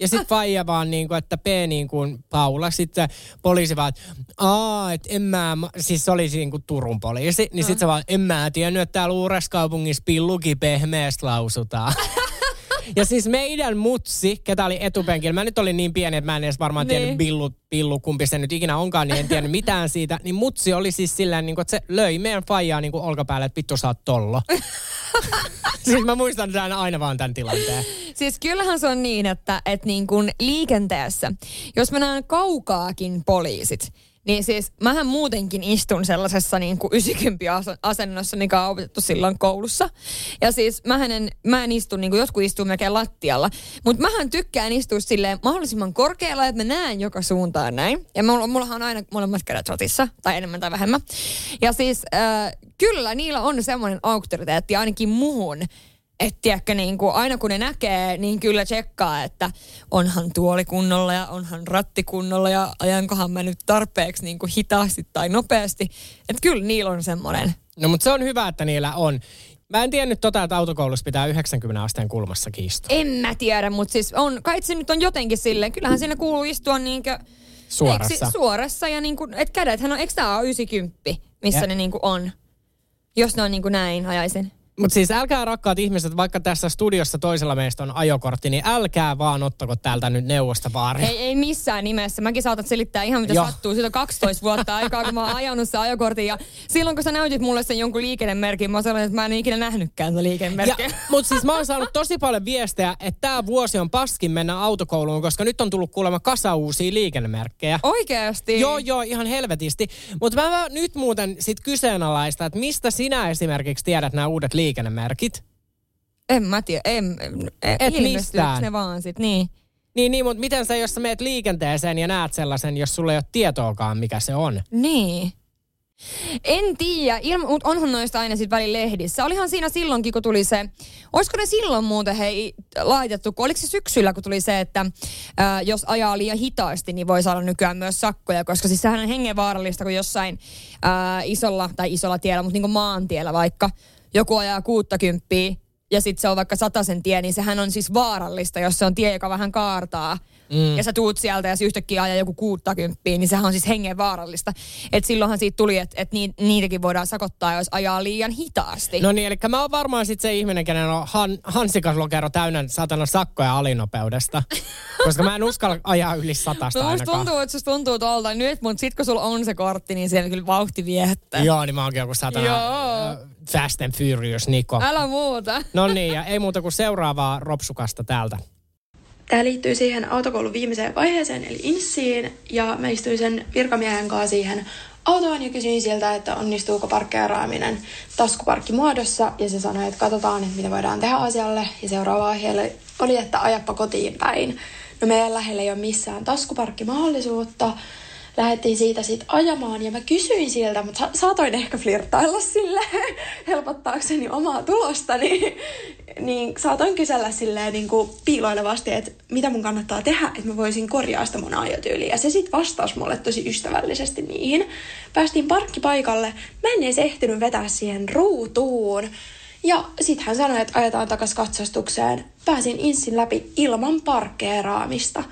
Ja sit faija vaan niinku, että P niin kuin Paula. Sitten poliisi vaan, että aa, että en mä, siis se oli niinku Turun poliisi. Niin sit se vaan, en mä tiennyt, että täällä uudessa kaupungissa pilluki pehmeästä lausutaan. Ja siis meidän mutsi, ketä oli etupenkillä, mä nyt olin niin pieni, että mä en edes varmaan Niin. tiennyt billu, billu, kumpi se nyt ikinä onkaan, niin en tiennyt mitään siitä. Niin mutsi oli siis silleen, niin kuin, että se löi meidän faijaa niin olkapäälle, että vittu sä oot tollo. siis mä muistan tämän aina vaan tämän tilanteen. Siis kyllähän se on niin, että, että niin kuin liikenteessä, jos mä näen kaukaakin poliisit, niin siis mähän muutenkin istun sellaisessa niin kuin 90 asen- asennossa, mikä on opetettu silloin koulussa. Ja siis mähän en, mä en istu, niin kuin jotkut istuu melkein lattialla. Mutta mähän tykkään istua silleen mahdollisimman korkealla, että mä näen joka suuntaan näin. Ja mulla, mullahan on aina molemmat kädet rotissa, tai enemmän tai vähemmän. Ja siis äh, kyllä niillä on semmoinen auktoriteetti ainakin muhun, että tiedätkö, niin kuin, aina kun ne näkee, niin kyllä tsekkaa, että onhan tuoli kunnolla ja onhan ratti kunnolla ja ajankohan mä nyt tarpeeksi niin kuin hitaasti tai nopeasti. Että kyllä niillä on semmoinen. No mutta se on hyvä, että niillä on. Mä en tiennyt tota, että autokoulussa pitää 90 asteen kulmassa istua. En mä tiedä, mutta siis on, kai se nyt on jotenkin silleen, kyllähän siinä kuuluu istua niinkö... Suorassa. Eikö, suorassa ja niin kuin, et kädethän on, eikö tää ole 90, missä Ja- ne niin kuin on? Jos ne on niin kuin näin ajaisin. Mutta siis älkää rakkaat ihmiset, vaikka tässä studiossa toisella meistä on ajokortti, niin älkää vaan ottako täältä nyt neuvosta vaaria. Ei, ei missään nimessä. Mäkin saatat selittää ihan mitä Joo. sattuu. Siitä on 12 vuotta aikaa, kun mä oon ajanut sen ajokortin. Ja silloin, kun sä näytit mulle sen jonkun liikennemerkin, mä sellainen, että mä en ikinä nähnytkään sitä liikennemerkkiä. Mutta siis mä oon saanut tosi paljon viestejä, että tämä vuosi on paskin mennä autokouluun, koska nyt on tullut kuulemma kasa uusia liikennemerkkejä. Oikeasti? Joo, joo, ihan helvetisti. Mutta mä, mä nyt muuten sit kyseenalaista, että mistä sinä esimerkiksi tiedät nämä uudet liikennemerkit? En mä tiedä. En, en, Et mistään. ne vaan sit, niin. Niin, niin mutta miten sä, jos sä meet liikenteeseen ja näet sellaisen, jos sulla ei ole tietoakaan, mikä se on? Niin. En tiedä, ilma, mutta onhan noista aina sitten välillä lehdissä. Olihan siinä silloinkin, kun tuli se, olisiko ne silloin muuten hei laitettu, kun oliko se syksyllä, kun tuli se, että ää, jos ajaa liian hitaasti, niin voi saada nykyään myös sakkoja, koska siis sehän on hengenvaarallista, kun jossain ää, isolla, tai isolla tiellä, mutta niin kuin maantiellä vaikka, joku ajaa 60 ja sitten se on vaikka sataisen tie, niin sehän on siis vaarallista, jos se on tie, joka vähän kaartaa. Mm. Ja sä tuut sieltä ja se yhtäkkiä ajaa joku 60, niin sehän on siis hengen vaarallista. Et silloinhan siitä tuli, että et ni, niitäkin voidaan sakottaa, jos ajaa liian hitaasti. No niin, eli mä oon varmaan sitten se ihminen, kenen on han, hansikas lokero täynnä satana sakkoja alinopeudesta. koska mä en uskalla ajaa yli satasta No musta tuntuu, että susta tuntuu tuolta nyt, mutta sit kun sulla on se kortti, niin siellä kyllä vauhti viehättää. Joo, niin mä oonkin joku satana Joo. äh, Fast and Furious Niko. Älä muuta. No niin, ja ei muuta kuin seuraavaa ropsukasta täältä. Tämä liittyy siihen autokoulun viimeiseen vaiheeseen, eli inssiin, ja mä istuin sen virkamiehen kanssa siihen autoon ja kysyin siltä, että onnistuuko parkkeeraaminen taskuparkkimuodossa, ja se sanoi, että katsotaan, että mitä voidaan tehdä asialle, ja seuraava aihe oli, että ajappa kotiin päin. No meidän lähellä ei ole missään taskuparkkimahdollisuutta, lähdettiin siitä sitten ajamaan ja mä kysyin siltä, mutta sa- saatoin ehkä flirtailla sille helpottaakseni omaa tulostani, niin saatoin kysellä silleen niin kuin piiloilevasti, että mitä mun kannattaa tehdä, että mä voisin korjaa sitä mun ajotyyliä. Ja se sitten vastasi mulle tosi ystävällisesti niihin. Päästiin parkkipaikalle, mä en edes ehtinyt vetää siihen ruutuun. Ja sitten hän sanoi, että ajetaan takas katsastukseen. Pääsin inssin läpi ilman parkkeeraamista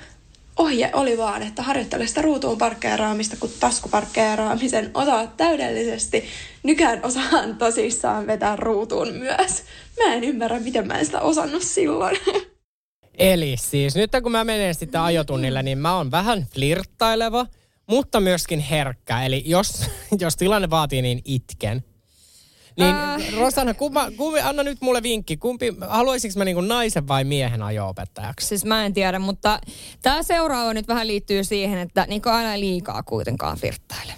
ohje oli vaan, että harjoittele sitä ruutuun parkkeeraamista, kun taskuparkkeeraamisen osaat täydellisesti. Nykään osaan tosissaan vetää ruutuun myös. Mä en ymmärrä, miten mä en sitä osannut silloin. Eli siis nyt kun mä menen sitten ajotunnille, niin mä oon vähän flirttaileva, mutta myöskin herkkä. Eli jos, jos tilanne vaatii, niin itken. Niin Äh. Rosanna, kumpa, kumpi, anna nyt mulle vinkki. Kumpi, haluaisinko mä niinku naisen vai miehen ajo-opettajaksi? Siis mä en tiedä, mutta tämä seuraava nyt vähän liittyy siihen, että niin aina liikaa kuitenkaan virttaile.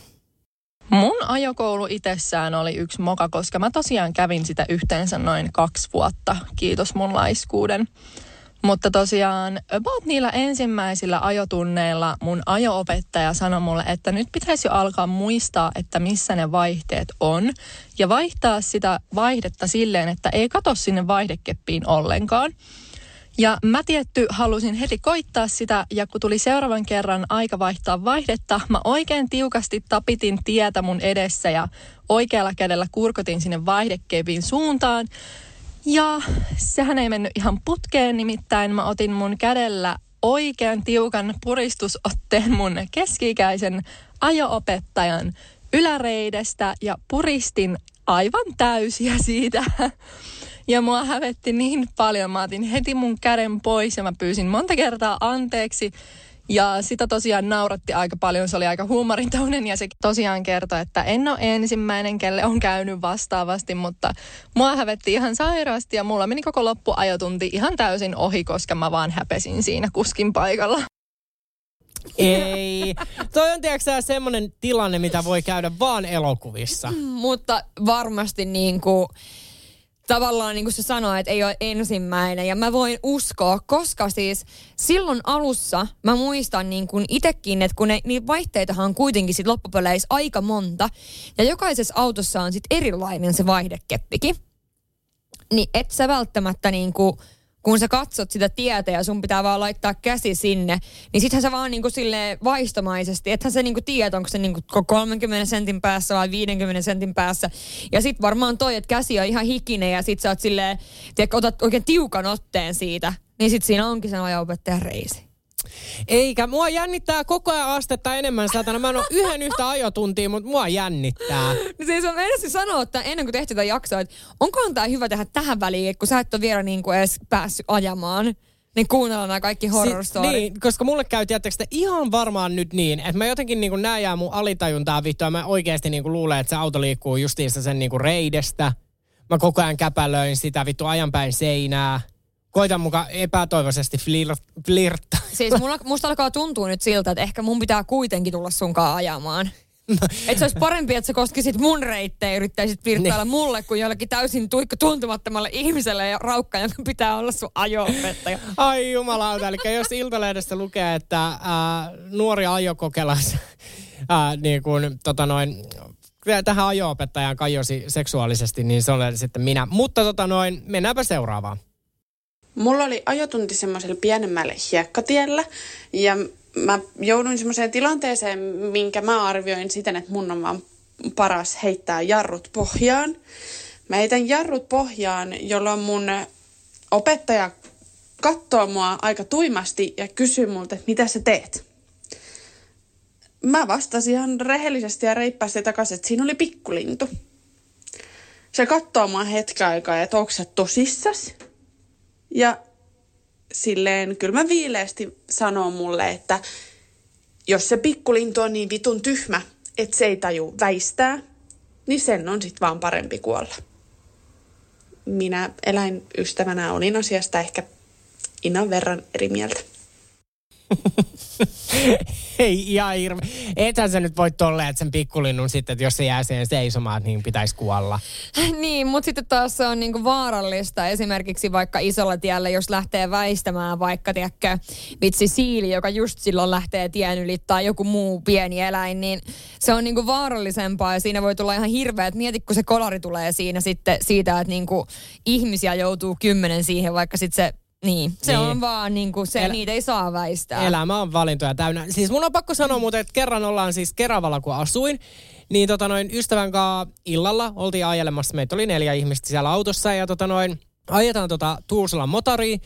Mun ajokoulu itsessään oli yksi moka, koska mä tosiaan kävin sitä yhteensä noin kaksi vuotta. Kiitos mun laiskuuden. Mutta tosiaan about niillä ensimmäisillä ajotunneilla mun ajo-opettaja sanoi mulle, että nyt pitäisi jo alkaa muistaa, että missä ne vaihteet on. Ja vaihtaa sitä vaihdetta silleen, että ei kato sinne vaihdekeppiin ollenkaan. Ja mä tietty halusin heti koittaa sitä ja kun tuli seuraavan kerran aika vaihtaa vaihdetta, mä oikein tiukasti tapitin tietä mun edessä ja oikealla kädellä kurkotin sinne vaihdekepin suuntaan. Ja sehän ei mennyt ihan putkeen, nimittäin mä otin mun kädellä oikean tiukan puristusotteen mun keski-ikäisen ajo-opettajan yläreidestä ja puristin aivan täysiä siitä. Ja mua hävetti niin paljon. Mä otin heti mun käden pois ja mä pyysin monta kertaa anteeksi. Ja sitä tosiaan nauratti aika paljon. Se oli aika huumorintaunen ja se tosiaan kertoi, että en ole ensimmäinen, kelle on käynyt vastaavasti, mutta mua hävetti ihan sairaasti ja mulla meni koko loppuajotunti ihan täysin ohi, koska mä vaan häpesin siinä kuskin paikalla. Ei. Toi on tiedätkö semmoinen tilanne, mitä voi käydä vaan elokuvissa. Mutta varmasti niin kuin, tavallaan niin kuin se sanoo, että ei ole ensimmäinen. Ja mä voin uskoa, koska siis silloin alussa mä muistan niin kuin itekin, että kun ne, niin vaihteitahan on kuitenkin sit loppupeleissä aika monta. Ja jokaisessa autossa on sit erilainen se vaihdekeppikin. Niin et sä välttämättä niin kuin, kun sä katsot sitä tietä ja sun pitää vaan laittaa käsi sinne, niin sittenhän sä vaan niinku sille vaistomaisesti, ethän sä niinku tiedä, onko se niinku 30 sentin päässä vai 50 sentin päässä. Ja sit varmaan toi, että käsi on ihan hikinen ja sit sä oot silleen, tiedätkö, otat oikein tiukan otteen siitä, niin sit siinä onkin sen ajo-opettajan reisi. Eikä, mua jännittää koko ajan astetta enemmän satana. Mä en ole yhden yhtä ajotuntia, mutta mua jännittää. No siis on ensin sanoa, että ennen kuin tehtiin tätä jaksoa, että onkohan tämä hyvä tehdä tähän väliin, että kun sä et ole vielä niin kuin edes päässyt ajamaan, niin kuunnellaan nämä kaikki horror Si- niin, koska mulle käy, te, ihan varmaan nyt niin, että mä jotenkin niin nää jää mun alitajuntaa vittua. Mä oikeasti niin luulen, että se auto liikkuu justiinsa sen niin reidestä. Mä koko ajan käpälöin sitä vittu ajanpäin seinää. Koitan mukaan epätoivoisesti flirt, flirttaa. Siis mulla, musta alkaa tuntua nyt siltä, että ehkä mun pitää kuitenkin tulla sunkaan ajamaan. että se olisi parempi, että sä koskisit mun reittejä ja yrittäisit virtailla mulle kuin jollekin täysin tuikka tuntemattomalle ihmiselle ja raukka, jonka pitää olla sun ajo-opettaja. Ai jumalauta, eli jos Iltalehdestä lukee, että äh, nuori ajokokelas äh, niin kuin, tota noin, tähän ajo-opettajaan kajosi seksuaalisesti, niin se on sitten minä. Mutta tota noin, mennäänpä seuraavaan. Mulla oli ajotunti semmoisella pienemmällä hiekkatiellä ja mä jouduin semmoiseen tilanteeseen, minkä mä arvioin siten, että mun on vaan paras heittää jarrut pohjaan. Mä heitän jarrut pohjaan, jolloin mun opettaja katsoo mua aika tuimasti ja kysyy multa, että mitä sä teet. Mä vastasin ihan rehellisesti ja reippaasti takaisin, että siinä oli pikkulintu. Se katsoo mua hetken aikaa, että onko sä tosissas? Ja silleen kyllä mä viileästi sanoo mulle, että jos se pikkulintu on niin vitun tyhmä, että se ei taju väistää, niin sen on sit vaan parempi kuolla. Minä eläinystävänä olin asiasta ehkä innan verran eri mieltä. Ei ihan hirve. Ethän sä nyt voi tolleen, että sen pikkulinnun sitten, että jos se jää siihen seisomaan, niin pitäisi kuolla. niin, mutta sitten taas se on niinku vaarallista esimerkiksi vaikka isolla tiellä, jos lähtee väistämään vaikka, tiedätkö, vitsi siili, joka just silloin lähtee tien yli tai joku muu pieni eläin, niin se on niinku vaarallisempaa ja siinä voi tulla ihan hirveä, että mieti, kun se kolari tulee siinä sitten siitä, että niinku ihmisiä joutuu kymmenen siihen, vaikka sitten se niin, se niin. on vaan niin kuin se, El- niitä ei saa väistää. Elämä on valintoja täynnä. Siis mun on pakko sanoa muuten, että kerran ollaan siis Keravalla, kun asuin, niin tota noin ystävän kanssa illalla oltiin ajelemassa. Meitä oli neljä ihmistä siellä autossa ja tota noin, ajetaan tota Tuusulan motoriin.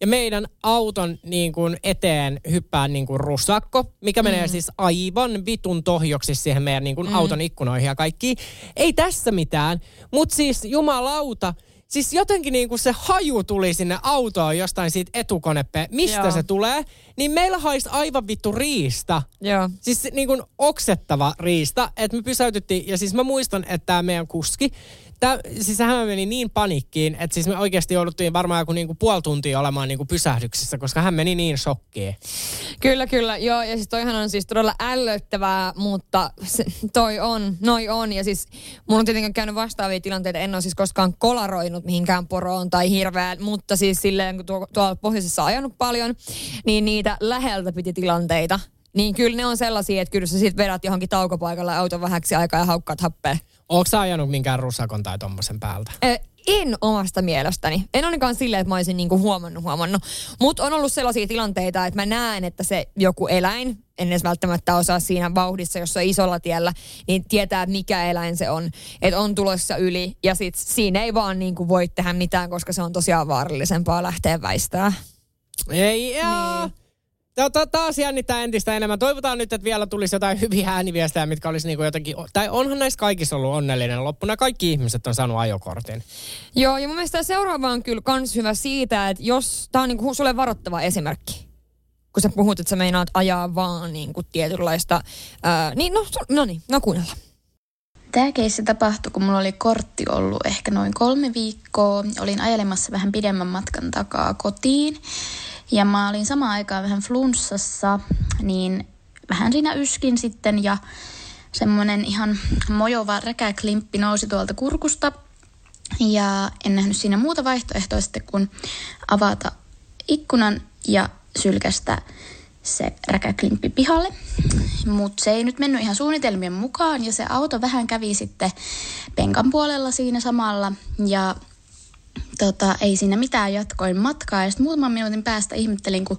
Ja meidän auton niin kuin eteen hyppää niin kuin russakko, mikä mm. menee siis aivan vitun tohjoksi siihen meidän niin kuin mm. auton ikkunoihin ja kaikki. Ei tässä mitään, mutta siis jumalauta, Siis jotenkin niin kuin se haju tuli sinne autoon jostain siitä etukonepe, mistä Joo. se tulee, niin meillä haisi aivan vittu riista. Joo. Siis niin kuin oksettava riista, että me pysäytyttiin, ja siis mä muistan, että tämä meidän kuski, tää, siis hän meni niin panikkiin, että siis me oikeasti jouduttiin varmaan joku niinku puoli tuntia olemaan niinku pysähdyksissä, koska hän meni niin shokkiin. Kyllä, kyllä. Joo, ja siis toihan on siis todella ällöttävää, mutta se, toi on, noi on. Ja siis mulla on tietenkin käynyt vastaavia tilanteita. En ole siis koskaan kolaroinut mihinkään poroon tai hirveään, mutta siis silleen, kun tuo, tuolla pohjoisessa ajanut paljon, niin niitä läheltä piti tilanteita. Niin kyllä ne on sellaisia, että kyllä sä sit vedät johonkin taukopaikalle auton vähäksi aikaa ja haukkaat happea. Onko sä ajanut minkään rusakon tai tommosen päältä? Ö, en omasta mielestäni. En ainakaan silleen, että mä olisin niinku huomannut, huomannut. Mutta on ollut sellaisia tilanteita, että mä näen, että se joku eläin, en edes välttämättä osaa siinä vauhdissa, jos on isolla tiellä, niin tietää, mikä eläin se on. Että on tulossa yli ja sit siinä ei vaan niinku voi tehdä mitään, koska se on tosiaan vaarallisempaa lähteä väistää. Ei, jaa. Niin. Tota, taas jännittää entistä enemmän. Toivotaan nyt, että vielä tulisi jotain hyviä ääniviestejä, mitkä olisi niinku jotenkin... Tai onhan näissä kaikissa ollut onnellinen loppuna. Kaikki ihmiset on saanut ajokortin. Joo, ja mun mielestä seuraava on kyllä kans hyvä siitä, että jos... Tää on niinku sulle varoittava esimerkki. Kun sä puhut, että sä meinaat ajaa vaan niinku tietynlaista... Ää, niin, no, no niin, no kuunnellaan. Tämä keissi tapahtui, kun mulla oli kortti ollut ehkä noin kolme viikkoa. Olin ajelemassa vähän pidemmän matkan takaa kotiin. Ja mä olin samaan aikaan vähän flunssassa, niin vähän siinä yskin sitten ja semmoinen ihan mojova räkäklimppi nousi tuolta kurkusta. Ja en nähnyt siinä muuta vaihtoehtoa sitten kuin avata ikkunan ja sylkästä se räkäklimppi pihalle. Mutta se ei nyt mennyt ihan suunnitelmien mukaan ja se auto vähän kävi sitten penkan puolella siinä samalla. Ja tota, ei siinä mitään jatkoin matkaa. Ja sitten muutaman minuutin päästä ihmettelin, kun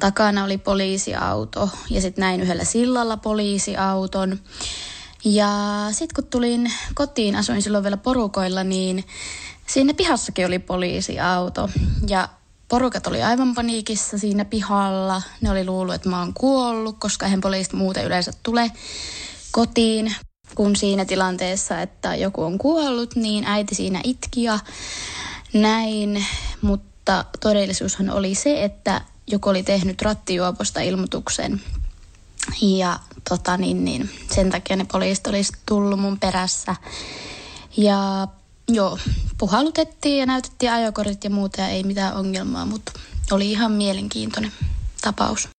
takana oli poliisiauto ja sitten näin yhdellä sillalla poliisiauton. Ja sitten kun tulin kotiin, asuin silloin vielä porukoilla, niin siinä pihassakin oli poliisiauto. Ja porukat oli aivan paniikissa siinä pihalla. Ne oli luullut, että mä oon kuollut, koska eihän poliisit muuten yleensä tule kotiin kun siinä tilanteessa, että joku on kuollut, niin äiti siinä itki ja näin, mutta todellisuushan oli se, että joku oli tehnyt rattijuoposta ilmoituksen ja tota niin, niin, sen takia ne poliisit olisi tullut mun perässä. Ja joo, puhallutettiin ja näytettiin ajokortit ja muuta ja ei mitään ongelmaa, mutta oli ihan mielenkiintoinen tapaus.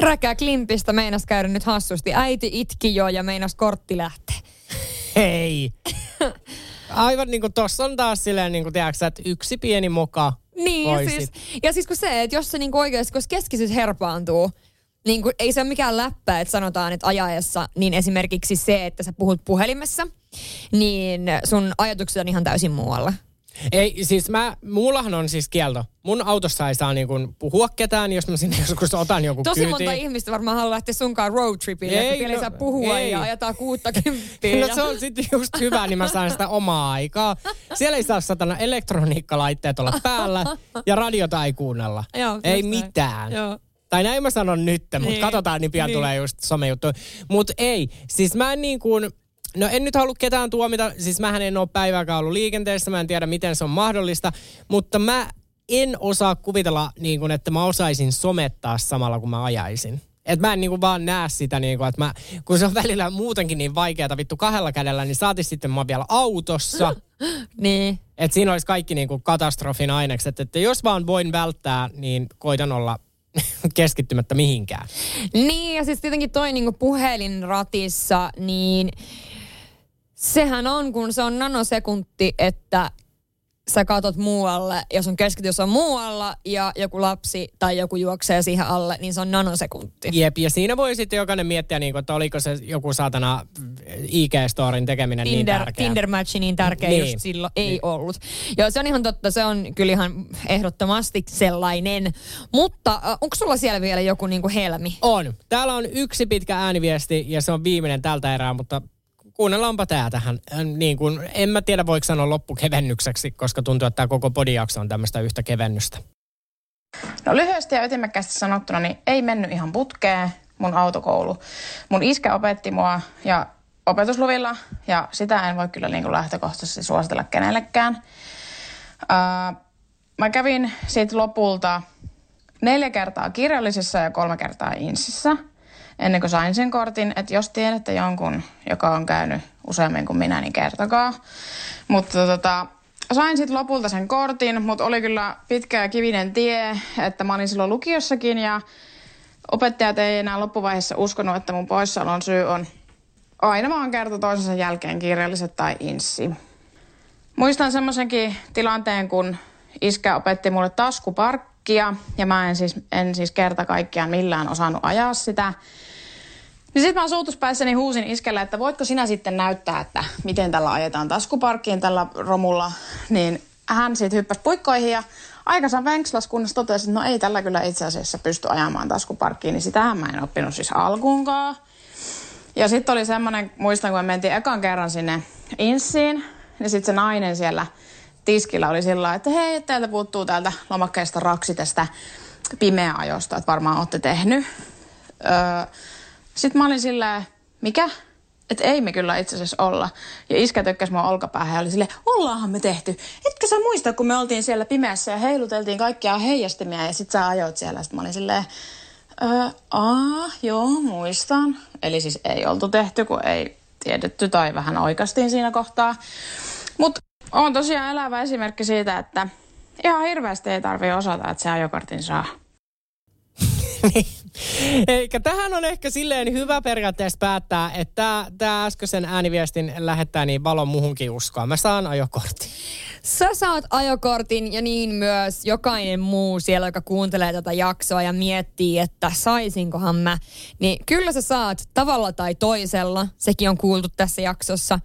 Räkää Klimpistä meinas käydä nyt hassusti. Äiti itki jo ja meinas kortti lähteä. Hei! Aivan niin kuin tossa on taas silleen, niin kuin tiedätkö, että yksi pieni moka Niin, ja siis, ja siis kun se, että jos se niin oikeasti, kun keskisys herpaantuu, niin kuin, ei se ole mikään läppä, että sanotaan, että ajaessa, niin esimerkiksi se, että sä puhut puhelimessa, niin sun ajatukset on ihan täysin muualla. Ei, siis mä, mullahan on siis kielto. Mun autossa ei saa niinku puhua ketään, jos mä sinne joskus otan joku Tosi kyyti. monta ihmistä varmaan haluaa lähteä sunkaan roadtripille, ei, että no, ei saa puhua ei. ja ajetaan kuutta kymppiä. No se on sitten just hyvä, niin mä saan sitä omaa aikaa. Siellä ei saa satana elektroniikkalaitteet olla päällä ja radiota ei kuunnella. Joo, ei mitään. Joo. Tai näin mä sanon nyt, mutta Niin. katsotaan, niin pian Niin. tulee just somejuttu. Mutta ei, siis mä en niin kuin, no en nyt halua ketään tuomita, siis mähän en ole päivääkään ollut liikenteessä, mä en tiedä miten se on mahdollista, mutta mä en osaa kuvitella, niin kuin, että mä osaisin somettaa samalla kun mä ajaisin. Että mä en niinku vaan näe sitä, niinku, että mä, kun se on välillä muutenkin niin vaikeata vittu kahdella kädellä, niin saati sitten mä vielä autossa. niin. Että siinä olisi kaikki niinku katastrofin ainekset. Että jos vaan voin välttää, niin koitan olla keskittymättä mihinkään. Niin, ja siis tietenkin toi niinku puhelin ratissa, niin sehän on, kun se on nanosekunti, että sä katot muualle ja sun keskitys on muualla ja joku lapsi tai joku juoksee siihen alle, niin se on nanosekunti. Jep, ja siinä voi sitten jokainen miettiä, niin kuin, että oliko se joku saatana IG-storin tekeminen niin Tinder, tärkeä. Tinder-matchi niin tärkeä Niin. niin. just silloin ei ollut. Joo, se on ihan totta. Se on kyllä ihan ehdottomasti sellainen. Mutta äh, onko sulla siellä vielä joku niinku helmi? On. Täällä on yksi pitkä ääniviesti ja se on viimeinen tältä erää, mutta kuunnellaanpa tää tähän. Äh, Niin kuin, en mä tiedä voiko sanoa loppukevennykseksi, koska tuntuu, että tämä koko podijakso on tämmöistä yhtä kevennystä. No lyhyesti ja ytimekkäästi sanottuna, niin ei mennyt ihan putkeen mun autokoulu. Mun iskä opetti mua ja opetusluvilla ja sitä en voi kyllä niin kuin lähtökohtaisesti suositella kenellekään. Ää, mä kävin siitä lopulta neljä kertaa kirjallisessa ja kolme kertaa insissä ennen kuin sain sen kortin. Että jos tiedätte jonkun, joka on käynyt useammin kuin minä, niin kertokaa. Mutta tota, sain sitten lopulta sen kortin, mutta oli kyllä pitkä ja kivinen tie, että mä olin silloin lukiossakin ja opettajat ei enää loppuvaiheessa uskonut, että mun poissaolon syy on aina vaan kerta toisensa jälkeen kirjalliset tai inssi. Muistan semmoisenkin tilanteen, kun iskä opetti mulle taskuparkkia ja mä en siis, en siis kerta kaikkiaan millään osannut ajaa sitä. Niin sitten mä suutuspäissäni huusin iskellä, että voitko sinä sitten näyttää, että miten tällä ajetaan taskuparkkiin tällä romulla. Niin hän sitten hyppäsi puikkoihin ja aikansa venkslas, kunnes totesi, että no ei tällä kyllä itse asiassa pysty ajamaan taskuparkkiin. Niin sitähän mä en oppinut siis alkuunkaan. Ja sitten oli semmoinen, muistan kun me mentiin ekan kerran sinne Inssiin, niin sitten se nainen siellä tiskillä oli sillä että hei, täältä puuttuu täältä lomakkeesta raksi tästä pimeä ajosta, että varmaan olette tehnyt. Öö, sitten mä olin sillä mikä? Että ei me kyllä itse asiassa olla. Ja iskä tökkäsi mua olkapäähän ja oli silleen, ollaanhan me tehty. Etkö sä muista, kun me oltiin siellä pimeässä ja heiluteltiin kaikkia heijastimia ja sit sä ajoit siellä. Sitten mä olin silleen, öö, aa, joo, muistan. Eli siis ei oltu tehty, kun ei tiedetty tai vähän oikastiin siinä kohtaa. Mutta on tosiaan elävä esimerkki siitä, että ihan hirveästi ei tarvi osata, että se ajokortin saa. Eikä tähän on ehkä silleen hyvä periaatteessa päättää, että tämä äskeisen ääniviestin lähettää niin valon muhunkin uskoa. Mä saan ajokortin. Sä saat ajokortin ja niin myös jokainen muu siellä, joka kuuntelee tätä jaksoa ja miettii, että saisinkohan mä. Niin kyllä sä saat tavalla tai toisella. Sekin on kuultu tässä jaksossa.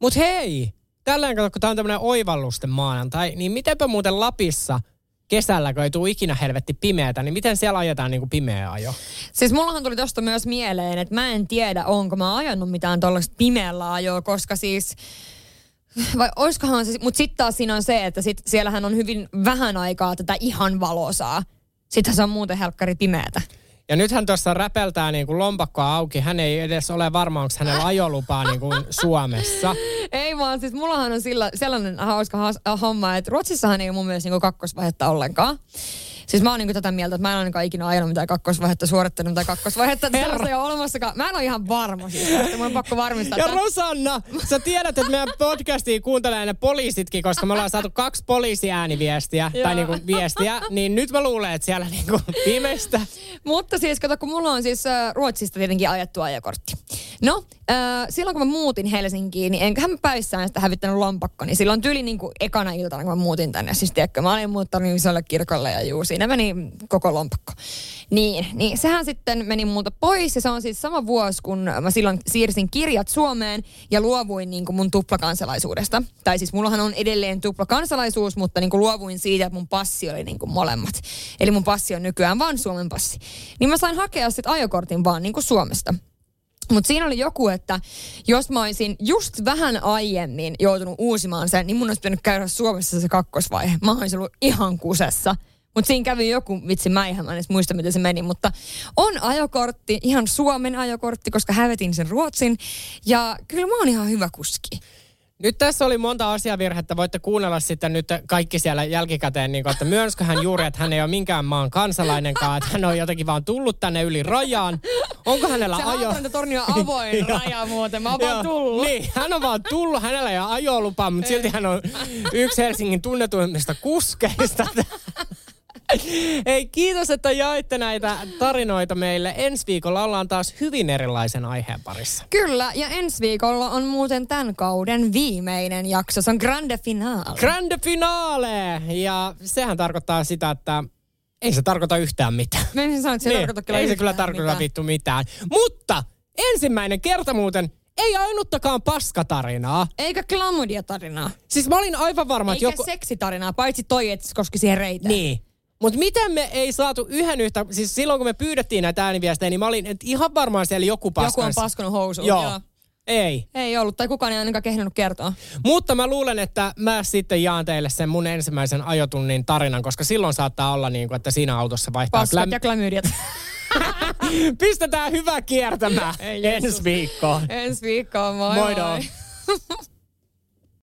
Mut hei, tällä kun tämä on tämmöinen oivallusten maanantai, niin mitenpä muuten Lapissa – kesällä, kun ei tule ikinä helvetti pimeätä, niin miten siellä ajetaan niin kuin pimeä ajo? Siis mullahan tuli tosta myös mieleen, että mä en tiedä, onko mä ajanut mitään tuollaista pimeällä ajoa, koska siis vai oiskohan se, mutta sitten taas siinä on se, että sit siellähän on hyvin vähän aikaa tätä ihan valosaa. Sitten se on muuten helkkari pimeätä. Ja nythän tuossa räpeltää niin kuin lompakkoa auki. Hän ei edes ole varma, onko hänellä ajolupaa niin kuin Suomessa. Ei vaan, siis mullahan on sillä, sellainen hauska homma, että Ruotsissahan ei mun mielestä niin kakkosvaihetta ollenkaan. Siis mä oon niinku tätä mieltä, että mä en ainakaan ikinä ajanut mitään kakkosvaihetta, suorittanut mitään kakkosvaihetta. Että ei ole olemassakaan. Mä en ole ihan varma siis että mun on pakko varmistaa. Ja Rosanna, sä tiedät, että meidän podcastiin kuuntelee ne poliisitkin, koska me ollaan saatu kaksi poliisiääniviestiä, tai niinku viestiä, niin nyt mä luulen, että siellä niinku pimeistä. Mutta siis kato, kun mulla on siis äh, Ruotsista tietenkin ajettu ajokortti. No, äh, silloin kun mä muutin Helsinkiin, niin enköhän mä päissään sitä hävittänyt lompakko, niin silloin tyli niin kuin ekana iltana, kun mä muutin tänne. Siis tiedätkö, mä olin muuttanut isolle kirkolle ja juu, siinä meni koko lompakko. Niin, niin sehän sitten meni multa pois ja se on siis sama vuosi, kun mä silloin siirsin kirjat Suomeen ja luovuin niin kuin mun tuplakansalaisuudesta. Tai siis mullahan on edelleen tuplakansalaisuus, mutta niin kuin luovuin siitä, että mun passi oli niin kuin molemmat. Eli mun passi on nykyään vaan Suomen passi. Niin mä sain hakea sitten ajokortin vaan niin kuin Suomesta. Mutta siinä oli joku, että jos mä olisin just vähän aiemmin joutunut uusimaan sen, niin mun olisi pitänyt käydä Suomessa se kakkosvaihe. Mä olisin ollut ihan kusessa. Mutta siinä kävi joku, vitsi mä ihan edes muista miten se meni, mutta on ajokortti, ihan Suomen ajokortti, koska hävetin sen Ruotsin. Ja kyllä mä oon ihan hyvä kuski. Nyt tässä oli monta asiavirhettä. Voitte kuunnella sitten nyt kaikki siellä jälkikäteen, niin kuin, että myönskö hän juuri, että hän ei ole minkään maan kansalainenkaan, että hän on jotenkin vaan tullut tänne yli rajaan. Onko hänellä se ajo... Se torni on avoin raja muuten, mä oon vaan tullut. Niin, hän on vaan tullut, hänellä ei ole ajolupa, mutta silti hän on yksi Helsingin tunnetuimmista kuskeista. Ei, kiitos, että jaitte näitä tarinoita meille. Ensi viikolla ollaan taas hyvin erilaisen aiheen parissa. Kyllä, ja ensi viikolla on muuten tämän kauden viimeinen jakso. Se on Grande Finale. Grande Finale! Ja sehän tarkoittaa sitä, että ei se tarkoita yhtään mitään. Mä en sano, että se niin, tarkoita kyllä Ei se kyllä tarkoita mitään. vittu mitään. Mutta ensimmäinen kerta muuten ei ainuttakaan paskatarinaa. Eikä klamydia-tarinaa. Siis mä olin aivan varma, että joku... Eikä seksitarinaa, paitsi toi, että se koski siihen reiteen. Niin. Mutta miten me ei saatu yhden yhtä, siis silloin kun me pyydettiin näitä ääniviestejä, niin mä olin, että ihan varmaan siellä joku paskas. Joku on paskonut housuun. Joo. Joo. Ei. Ei ollut, tai kukaan ei ainakaan kehdannut kertoa. Mutta mä luulen, että mä sitten jaan teille sen mun ensimmäisen ajotunnin tarinan, koska silloin saattaa olla niin kuin, että siinä autossa vaihtaa... Paskat ja klamydiat. Pistetään hyvä kiertämään ensi viikkoon. Ensi viikkoon, moi moi. moi.